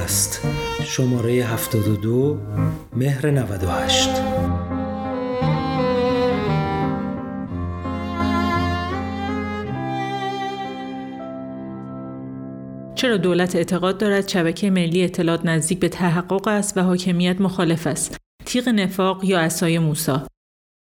پادکست شماره 72 مهر 98 چرا دولت اعتقاد دارد شبکه ملی اطلاعات نزدیک به تحقق است و حاکمیت مخالف است؟ تیغ نفاق یا عصای موسی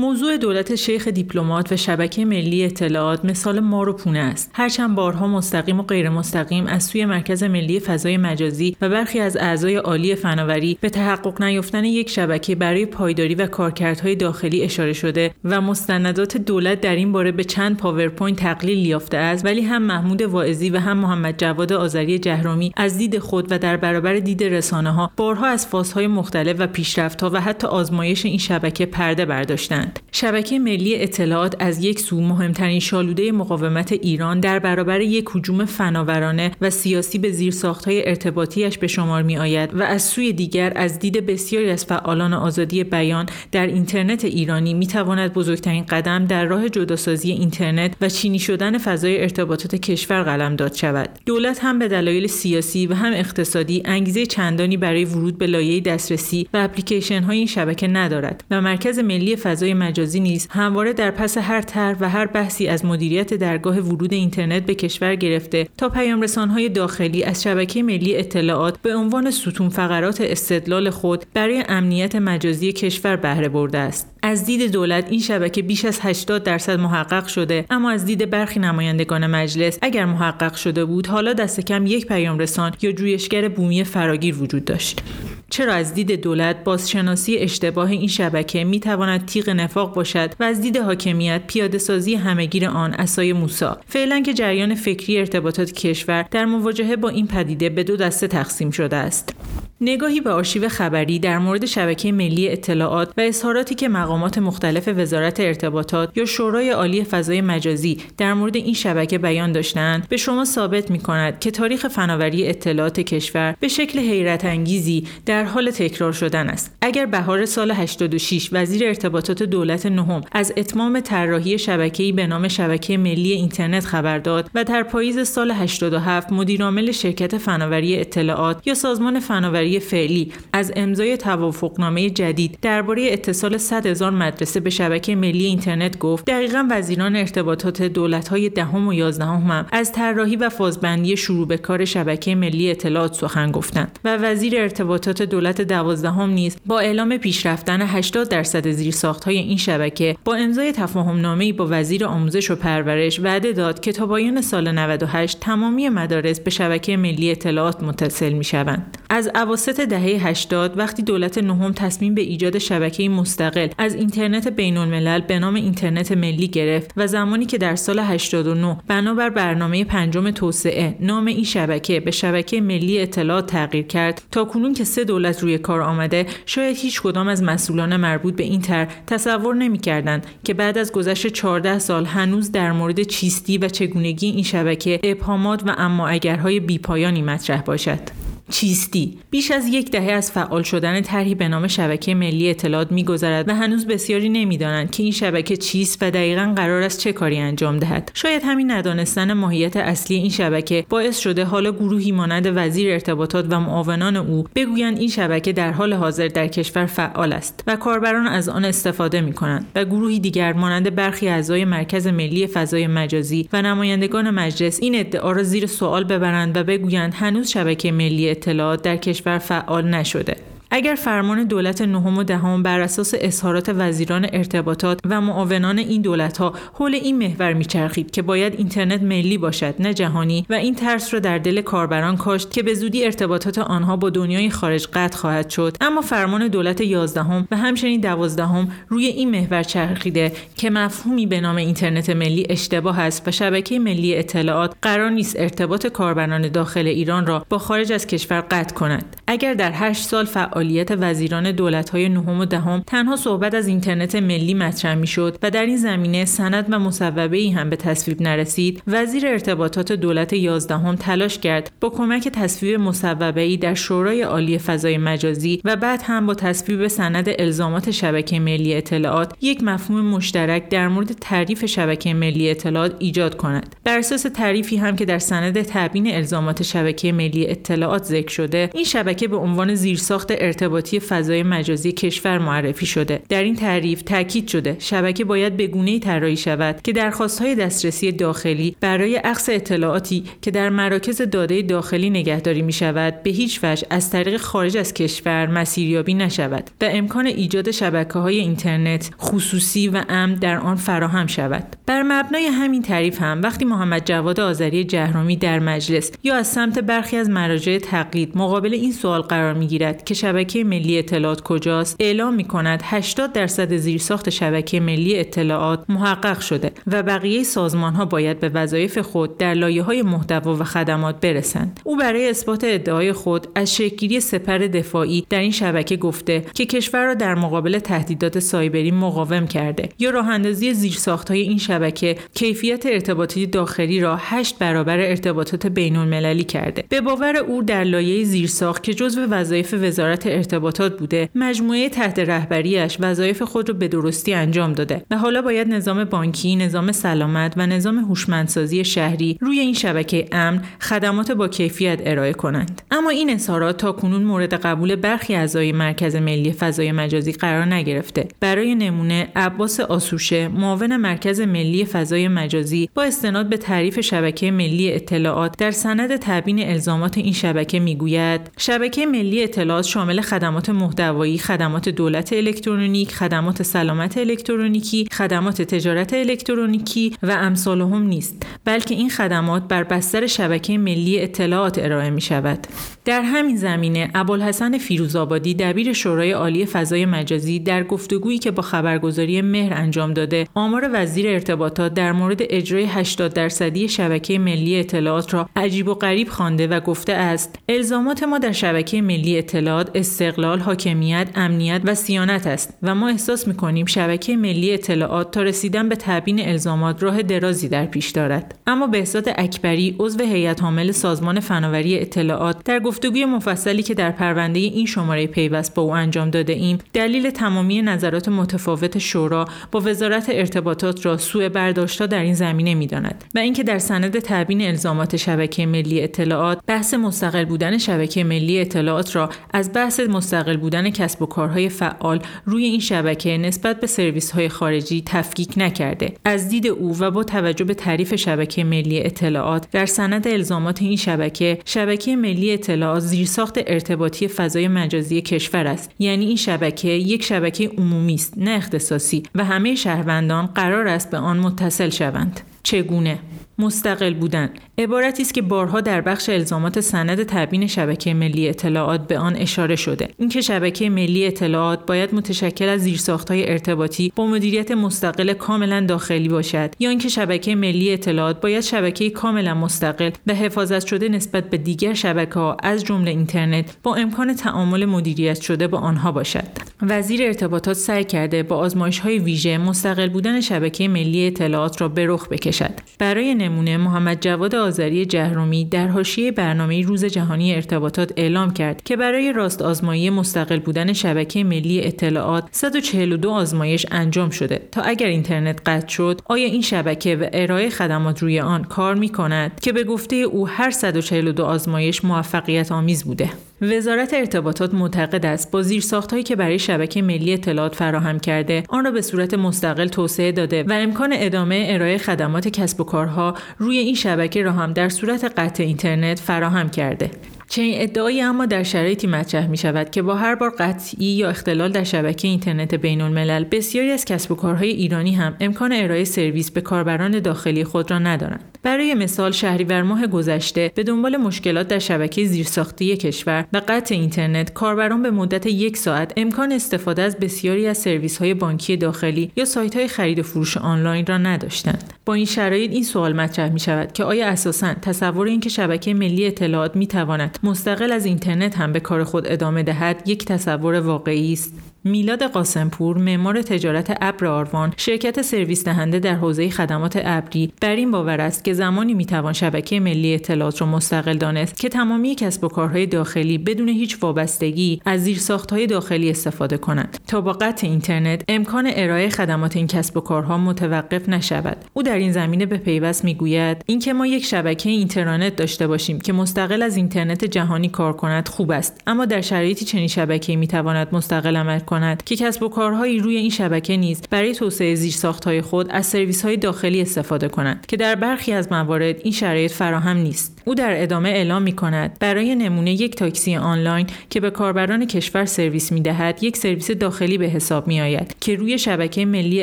موضوع دولت شیخ دیپلمات و شبکه ملی اطلاعات مثال مار و پونه است. هرچند بارها مستقیم و غیر مستقیم از سوی مرکز ملی فضای مجازی و برخی از اعضای عالی فناوری به تحقق نیافتن یک شبکه برای پایداری و کارکردهای داخلی اشاره شده و مستندات دولت در این باره به چند پاورپوینت تقلیل یافته است ولی هم محمود واعظی و هم محمد جواد آذری جهرومی از دید خود و در برابر دید رسانه ها بارها از فازهای مختلف و پیشرفتها و حتی آزمایش این شبکه پرده برداشتند. شبکه ملی اطلاعات از یک سو مهمترین شالوده مقاومت ایران در برابر یک هجوم فناورانه و سیاسی به زیرساختهای ارتباطیش به شمار می آید و از سوی دیگر از دید بسیاری از فعالان آزادی بیان در اینترنت ایرانی می تواند بزرگترین قدم در راه جداسازی اینترنت و چینی شدن فضای ارتباطات کشور قلم داد شود. دولت هم به دلایل سیاسی و هم اقتصادی انگیزه چندانی برای ورود به لایه دسترسی و اپلیکیشن های این شبکه ندارد و مرکز ملی فضای مجازی نیز همواره در پس هر طرح و هر بحثی از مدیریت درگاه ورود اینترنت به کشور گرفته تا پیام رسانهای داخلی از شبکه ملی اطلاعات به عنوان ستون فقرات استدلال خود برای امنیت مجازی کشور بهره برده است. از دید دولت این شبکه بیش از 80 درصد محقق شده اما از دید برخی نمایندگان مجلس اگر محقق شده بود حالا دست کم یک پیام رسان یا جویشگر بومی فراگیر وجود داشت. چرا از دید دولت بازشناسی اشتباه این شبکه می تواند تیغ نفاق باشد و از دید حاکمیت پیاده سازی همگیر آن اسای موسا فعلا که جریان فکری ارتباطات کشور در مواجهه با این پدیده به دو دسته تقسیم شده است. نگاهی به آرشیو خبری در مورد شبکه ملی اطلاعات و اظهاراتی که مقامات مختلف وزارت ارتباطات یا شورای عالی فضای مجازی در مورد این شبکه بیان داشتند به شما ثابت می کند که تاریخ فناوری اطلاعات کشور به شکل حیرت انگیزی در حال تکرار شدن است. اگر بهار سال 86 وزیر ارتباطات دولت نهم از اتمام طراحی شبکه‌ای به نام شبکه ملی اینترنت خبر داد و در پاییز سال 87 مدیرعامل شرکت فناوری اطلاعات یا سازمان فناوری فعلی از امضای توافقنامه جدید درباره اتصال 100 هزار مدرسه به شبکه ملی اینترنت گفت دقیقا وزیران ارتباطات دولت‌های دهم و یازدهم هم از طراحی و فازبندی شروع به کار شبکه ملی اطلاعات سخن گفتند و وزیر ارتباطات دولت دوازدهم نیز با اعلام پیشرفتن 80 درصد زیرساخت‌های این شبکه با امضای تفاهم‌نامه‌ای با وزیر آموزش و پرورش وعده داد که تا پایان سال 98 تمامی مدارس به شبکه ملی اطلاعات متصل می‌شوند. از اواسط دهه 80 وقتی دولت نهم تصمیم به ایجاد شبکه مستقل از اینترنت بین الملل به نام اینترنت ملی گرفت و زمانی که در سال 89 بنابر برنامه پنجم توسعه نام این شبکه به شبکه ملی اطلاعات تغییر کرد تا کنون که سه دولت روی کار آمده شاید هیچ کدام از مسئولان مربوط به این طرح تصور نمی‌کردند که بعد از گذشت 14 سال هنوز در مورد چیستی و چگونگی این شبکه ابهامات و اما اگرهای بیپایانی مطرح باشد. چیستی. بیش از یک دهه از فعال شدن طرحی به نام شبکه ملی اطلاعات میگذرد و هنوز بسیاری نمی‌دانند که این شبکه چیست و دقیقا قرار است چه کاری انجام دهد. شاید همین ندانستن ماهیت اصلی این شبکه باعث شده حالا گروهی مانند وزیر ارتباطات و معاونان او بگویند این شبکه در حال حاضر در کشور فعال است و کاربران از آن استفاده می کنند و گروهی دیگر مانند برخی اعضای مرکز ملی فضای مجازی و نمایندگان مجلس این ادعا را زیر سوال ببرند و بگویند هنوز شبکه ملی اطلاعات در کشور فعال نشده. اگر فرمان دولت نهم و دهم بر اساس اظهارات وزیران ارتباطات و معاونان این دولت ها حول این محور میچرخید که باید اینترنت ملی باشد نه جهانی و این ترس را در دل کاربران کاشت که به زودی ارتباطات آنها با دنیای خارج قطع خواهد شد. اما فرمان دولت یازدهم و همچنین دوازدهم روی این محور چرخیده که مفهومی به نام اینترنت ملی اشتباه است و شبکه ملی اطلاعات قرار نیست ارتباط کاربران داخل ایران را با خارج از کشور قطع کند. اگر در هشت سال فعال فعالیت وزیران دولت‌های نهم و دهم تنها صحبت از اینترنت ملی مطرح می‌شد و در این زمینه سند و مصوبه ای هم به تصویب نرسید. وزیر ارتباطات دولت یازدهم تلاش کرد با کمک تصویب مصوبه ای در شورای عالی فضای مجازی و بعد هم با تصویب سند الزامات شبکه ملی اطلاعات یک مفهوم مشترک در مورد تعریف شبکه ملی اطلاعات ایجاد کند. بر اساس تعریفی هم که در سند تبیین الزامات شبکه ملی اطلاعات ذکر شده این شبکه به عنوان زیرساخت ارتباطی فضای مجازی کشور معرفی شده. در این تعریف تاکید شده شبکه باید به گونه‌ای طراحی شود که درخواست‌های دسترسی داخلی برای عکس اطلاعاتی که در مراکز داده داخلی نگهداری می شود به هیچ وجه از طریق خارج از کشور مسیریابی نشود و امکان ایجاد شبکه های اینترنت خصوصی و امن در آن فراهم شود. بر مبنای همین تعریف هم وقتی محمد جواد آذری جهرومی در مجلس یا از سمت برخی از مراجع تقلید مقابل این سوال قرار می گیرد که شبکه ملی اطلاعات کجاست؟ اعلام می کند 80 درصد زیرساخت شبکه ملی اطلاعات محقق شده و بقیه سازمان ها باید به وظایف خود در لایه های محتوا و خدمات برسند. او برای اثبات ادعای خود از شکلگیری سپر دفاعی در این شبکه گفته که کشور را در مقابل تهدیدات سایبری مقاوم کرده. یا راه اندازی زیرساختهای این شبکه کیفیت ارتباطی داخلی را هشت برابر ارتباطات بین المللی کرده. به باور او در لایه زیرساخت که جزو وظایف وزارت ارتباطات بوده مجموعه تحت رهبریش وظایف خود را به درستی انجام داده و حالا باید نظام بانکی نظام سلامت و نظام هوشمندسازی شهری روی این شبکه امن خدمات با کیفیت ارائه کنند. اما این اظهارات تا کنون مورد قبول برخی اعضای مرکز ملی فضای مجازی قرار نگرفته. برای نمونه عباس آسوشه معاون مرکز ملی فضای مجازی با استناد به تعریف شبکه ملی اطلاعات در سند تبیین الزامات این شبکه می‌گوید شبکه ملی اطلاعات شامل خدمات محتوایی خدمات دولت الکترونیک خدمات سلامت الکترونیکی خدمات تجارت الکترونیکی و امثالهم نیست بلکه این خدمات بر بستر شبکه ملی اطلاعات ارائه می شود در همین زمینه ابوالحسن فیروزآبادی دبیر شورای عالی فضای مجازی در گفتگویی که با خبرگزاری مهر انجام داده آمار وزیر ارتباطات در مورد اجرای 80 درصدی شبکه ملی اطلاعات را عجیب و غریب خوانده و گفته است الزامات ما در شبکه ملی اطلاعات استقلال حاکمیت امنیت و سیانت است و ما احساس می‌کنیم شبکه ملی اطلاعات تا رسیدن به تبیین الزامات راه درازی در پیش دارد. اما بهزاد اکبری عضو هیئت عامل سازمان فناوری اطلاعات در گفتگوی مفصلی که در پرونده این شماره پیوست با او انجام داده ایم دلیل تمامی نظرات متفاوت شورا با وزارت ارتباطات را سوء برداشتها در این زمینه می‌داند و اینکه در سند تبیین الزامات شبکه ملی اطلاعات بحث مستقل بودن شبکه ملی اطلاعات را از بحث مستقل بودن کسب و کارهای فعال روی این شبکه نسبت به سرویس های خارجی تفکیک نکرده. از دید او و با توجه به تعریف شبکه ملی اطلاعات در سند الزامات این شبکه شبکه ملی اطلاعات زیرساخت ارتباطی فضای مجازی کشور است. یعنی این شبکه یک شبکه عمومی است نه اختصاصی و همه شهروندان قرار است به آن متصل شوند. چگونه؟ مستقل بودن. عبارتی است که بارها در بخش الزامات سند تبیین شبکه ملی اطلاعات به آن اشاره شده. اینکه شبکه ملی اطلاعات باید متشکل از زیرساختهای ارتباطی با مدیریت مستقل کاملا داخلی باشد یا اینکه شبکه ملی اطلاعات باید شبکه کاملا مستقل و حفاظت شده نسبت به دیگر شبکه ها از جمله اینترنت با امکان تعامل مدیریت شده با آنها باشد. وزیر ارتباطات سعی کرده با آزمایش های ویژه مستقل بودن شبکه ملی اطلاعات را به رخ بکشد. برای نمونه محمد جواد آذری جهرومی در حاشیه برنامه روز جهانی ارتباطات اعلام کرد که برای راست آزمایی مستقل بودن شبکه ملی اطلاعات 142 آزمایش انجام شده. تا اگر اینترنت قطع شد آیا این شبکه و ارائه خدمات روی آن کار می کند که به گفته او هر 142 آزمایش موفقیت آمیز بوده. وزارت ارتباطات معتقد است با زیرساختهایی که برای شبکه ملی اطلاعات فراهم کرده آن را به صورت مستقل توسعه داده و امکان ادامه ارائه خدمات کسب و کارها روی این شبکه را هم در صورت قطع اینترنت فراهم کرده. چنین ادعایی اما در شرایطی مطرح می شود که با هر بار قطعی یا اختلال در شبکه اینترنت بین الملل بسیاری از کسب و کارهای ایرانی هم امکان ارائه سرویس به کاربران داخلی خود را ندارند. برای مثال شهریور ماه گذشته به دنبال مشکلات در شبکه زیرساختی کشور و قطع اینترنت کاربران به مدت یک ساعت امکان استفاده از بسیاری از سرویس های بانکی داخلی یا سایت های خرید و فروش آنلاین را نداشتند. با این شرایط این سوال مطرح می شود که آیا اساسا تصور اینکه شبکه ملی اطلاعات می تواند مستقل از اینترنت هم به کار خود ادامه دهد یک تصور واقعی است. میلاد قاسمپور معمار تجارت ابر آروان شرکت سرویس دهنده در حوزه خدمات ابری بر این باور است که زمانی می‌توان شبکه ملی اطلاعات را مستقل دانست که تمامی کسب و کارهای داخلی بدون هیچ وابستگی از زیرساختهای داخلی استفاده کنند تا با قطع اینترنت امکان ارائه خدمات این کسب و کارها متوقف نشود. او در این زمینه به پیوست می‌گوید اینکه ما یک شبکه اینترنت داشته باشیم که مستقل از اینترنت جهانی کار کند خوب است اما در شرایطی چنین شبکه‌ای می‌تواند مستقل عمل کند که کسب و کارهایی روی این شبکه نیز برای توسعه زیرساختهای خود از سرویس های داخلی استفاده کنند که در برخی از موارد این شرایط فراهم نیست. او در ادامه اعلام می کند برای نمونه یک تاکسی آنلاین که به کاربران کشور سرویس می دهد یک سرویس داخلی به حساب می آید که روی شبکه ملی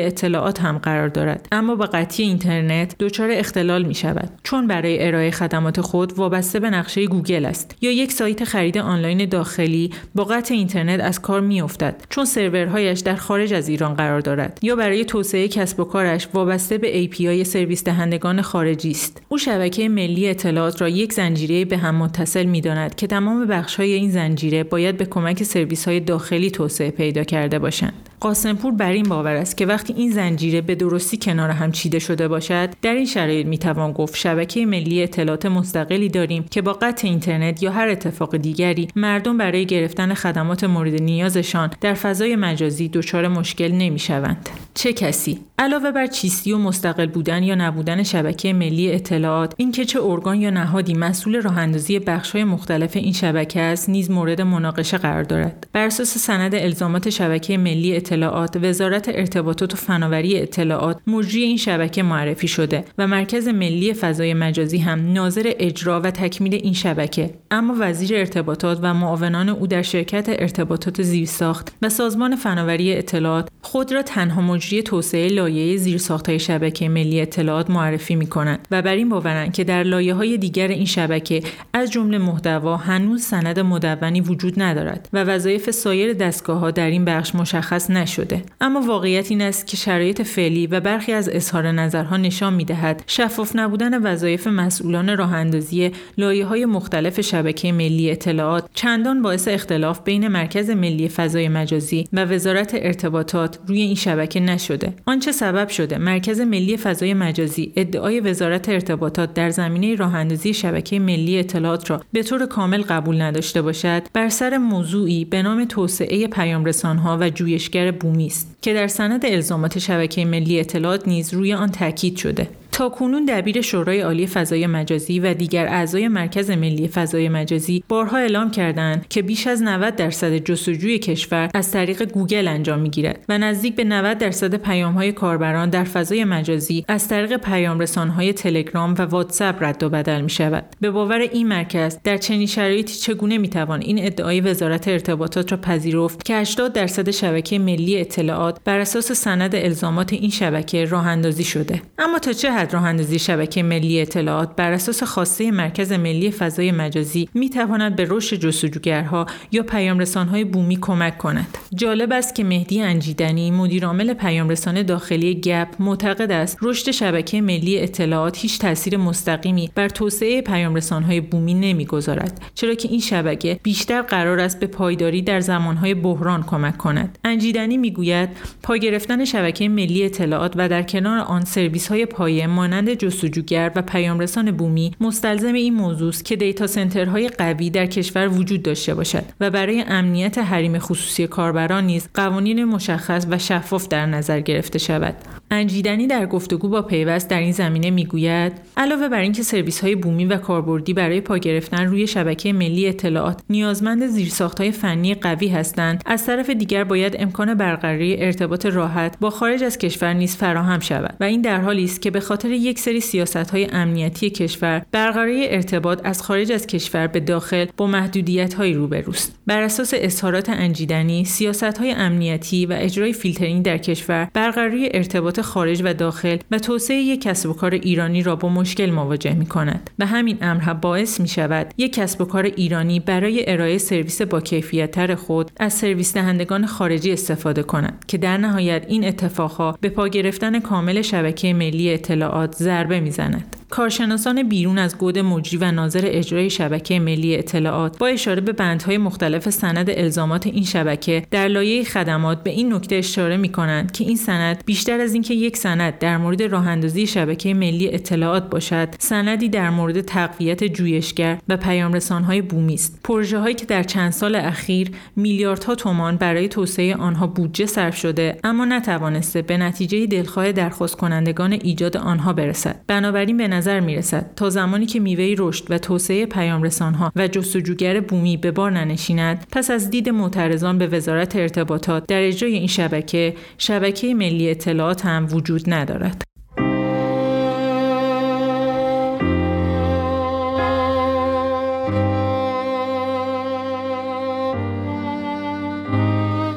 اطلاعات هم قرار دارد. اما با قطعی اینترنت دچار اختلال می شود چون برای ارائه خدمات خود وابسته به نقشه گوگل است یا یک سایت خرید آنلاین داخلی با قطع اینترنت از کار می افتد چون سرورهایش در خارج از ایران قرار دارد یا برای توسعه کسب و کارش وابسته به API سرویس دهندگان خارجی است. او شبکه ملی اطلاعات را یک زنجیره به هم متصل می‌داند که تمام بخش‌های این زنجیره باید به کمک سرویس‌های داخلی توسعه پیدا کرده باشند. قاسمپور بر این باور است که وقتی این زنجیره به درستی کنار هم چیده شده باشد در این شرایط می‌توان گفت شبکه ملی اطلاعات مستقلی داریم که با قطع اینترنت یا هر اتفاق دیگری مردم برای گرفتن خدمات مورد نیازشان در فضای مجازی دچار مشکل نمی‌شوند. چه کسی؟ علاوه بر چیستی و مستقل بودن یا نبودن شبکه ملی اطلاعات اینکه چه ارگان یا نهادی مسئول راه بخش‌های مختلف این شبکه است نیز مورد مناقشه قرار دارد. بر اساس سند الزامات شبکه ملی اطلاعات وزارت ارتباطات و فناوری اطلاعات مجری این شبکه معرفی شده و مرکز ملی فضای مجازی هم ناظر اجرا و تکمیل این شبکه. اما وزیر ارتباطات و معاونان او در شرکت ارتباطات زیرساخت و سازمان فناوری اطلاعات خود را تنها مجری توسعه لایه زیرساختهای شبکه ملی اطلاعات معرفی می کنند و بر این باورند که در لایه های دیگر این شبکه از جمله محتوا هنوز سند مدونی وجود ندارد و وظایف سایر دستگاه ها در این بخش مشخص نشده. اما واقعیت این است که شرایط فعلی و برخی از اظهار نظرها نشان می دهد شفاف نبودن وظایف مسئولان راه اندازی لایه های مختلف شبکه ملی اطلاعات چندان باعث اختلاف بین مرکز ملی فضای مجازی و وزارت ارتباطات روی این شبکه نشده. آنچه سبب شده مرکز ملی فضای مجازی ادعای وزارت ارتباطات در زمینه راه اندازی شبکه ملی اطلاعات را به طور کامل قبول نداشته باشد بر سر موضوعی به نام توسعه پیام ها و جویشگر بومی است که در سند الزامات شبکه ملی اطلاعات نیز روی آن تاکید شده. تا کنون دبیر شورای عالی فضای مجازی و دیگر اعضای مرکز ملی فضای مجازی بارها اعلام کردند که بیش از 90 درصد جستجوی کشور از طریق گوگل انجام می‌گیرد و نزدیک به 90 درصد پیامهای کاربران در فضای مجازی از طریق پیام رسانهای تلگرام و واتساپ رد و بدل می شود. به باور این مرکز در چنین شرایطی چگونه می توان این ادعای وزارت ارتباطات را پذیرفت که 80 درصد شبکه ملی اطلاعات بر اساس سند الزامات این شبکه راه اندازی شده اما تا چه حد راه اندازی شبکه ملی اطلاعات بر اساس خواسته مرکز ملی فضای مجازی می تواند به رشد جستجوگرها یا پیام رسانهای بومی کمک کند. جالب است که مهدی انجیدنی مدیرعامل پیام رسان داخلی گپ معتقد است رشد شبکه ملی اطلاعات هیچ تاثیر مستقیمی بر توسعه پیام رسانهای بومی نمی‌گذارد چرا که این شبکه بیشتر قرار است به پایداری در زمانهای بحران کمک کند. انجیدنی می‌گوید پا گرفتن شبکه ملی اطلاعات و در کنار آن سرویس های پایه مانند جستجوگر و پیامرسان بومی مستلزم این موضوع است که دیتا سنترهای قوی در کشور وجود داشته باشد و برای امنیت حریم خصوصی کاربران نیز قوانین مشخص و شفاف در نظر گرفته شود. انجیدنی در گفتگو با پیوست در این زمینه می‌گوید علاوه بر اینکه سرویس های بومی و کاربردی برای پا گرفتن روی شبکه ملی اطلاعات نیازمند زیرساختهای فنی قوی هستند از طرف دیگر باید امکان برقراری ارتباط راحت با خارج از کشور نیز فراهم شود و این در حالی است که به خاطر یک سری سیاست های امنیتی کشور برقراری ارتباط از خارج از کشور به داخل با محدودیت های روبروست بر اساس اظهارات انجیدنی سیاست های امنیتی و اجرای فیلترینگ در کشور برقراری ارتباط خارج و داخل و توسعه یک کسب و کار ایرانی را با مشکل مواجه می کند و همین امر باعث می شود یک کسب و کار ایرانی برای ارائه سرویس با کیفیت تر خود از سرویس دهندگان خارجی استفاده کند که در نهایت این اتفاقها به پا گرفتن کامل شبکه ملی اطلاعات ضربه می‌زند. کارشناسان بیرون از گود مجری و ناظر اجرای شبکه ملی اطلاعات با اشاره به بندهای مختلف سند الزامات این شبکه در لایه خدمات به این نکته اشاره می کنند که این سند بیشتر از اینکه یک سند در مورد راه اندازی شبکه ملی اطلاعات باشد سندی در مورد تقویت جویشگر و پیامرسانهای بومی است. پروژه که در چند سال اخیر میلیاردها تومان برای توسعه آنها بودجه صرف شده اما نتوانسته به نتیجه دلخواه درخواست کنندگان ایجاد آنها برسد. بنابراین به نظر می رسد تا زمانی که میوه رشد و توسعه پیام ها و جستجوگر بومی به بار ننشیند پس از دید معترضان به وزارت ارتباطات در اجرای این شبکه شبکه ملی اطلاعات هم وجود ندارد.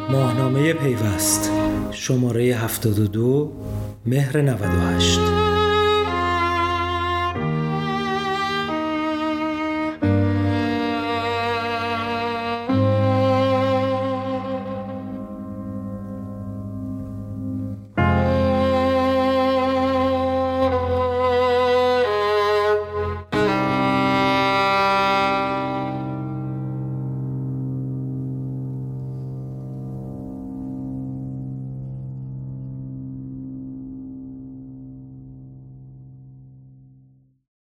ماهنامه پیوست. شماره 72 مهر 98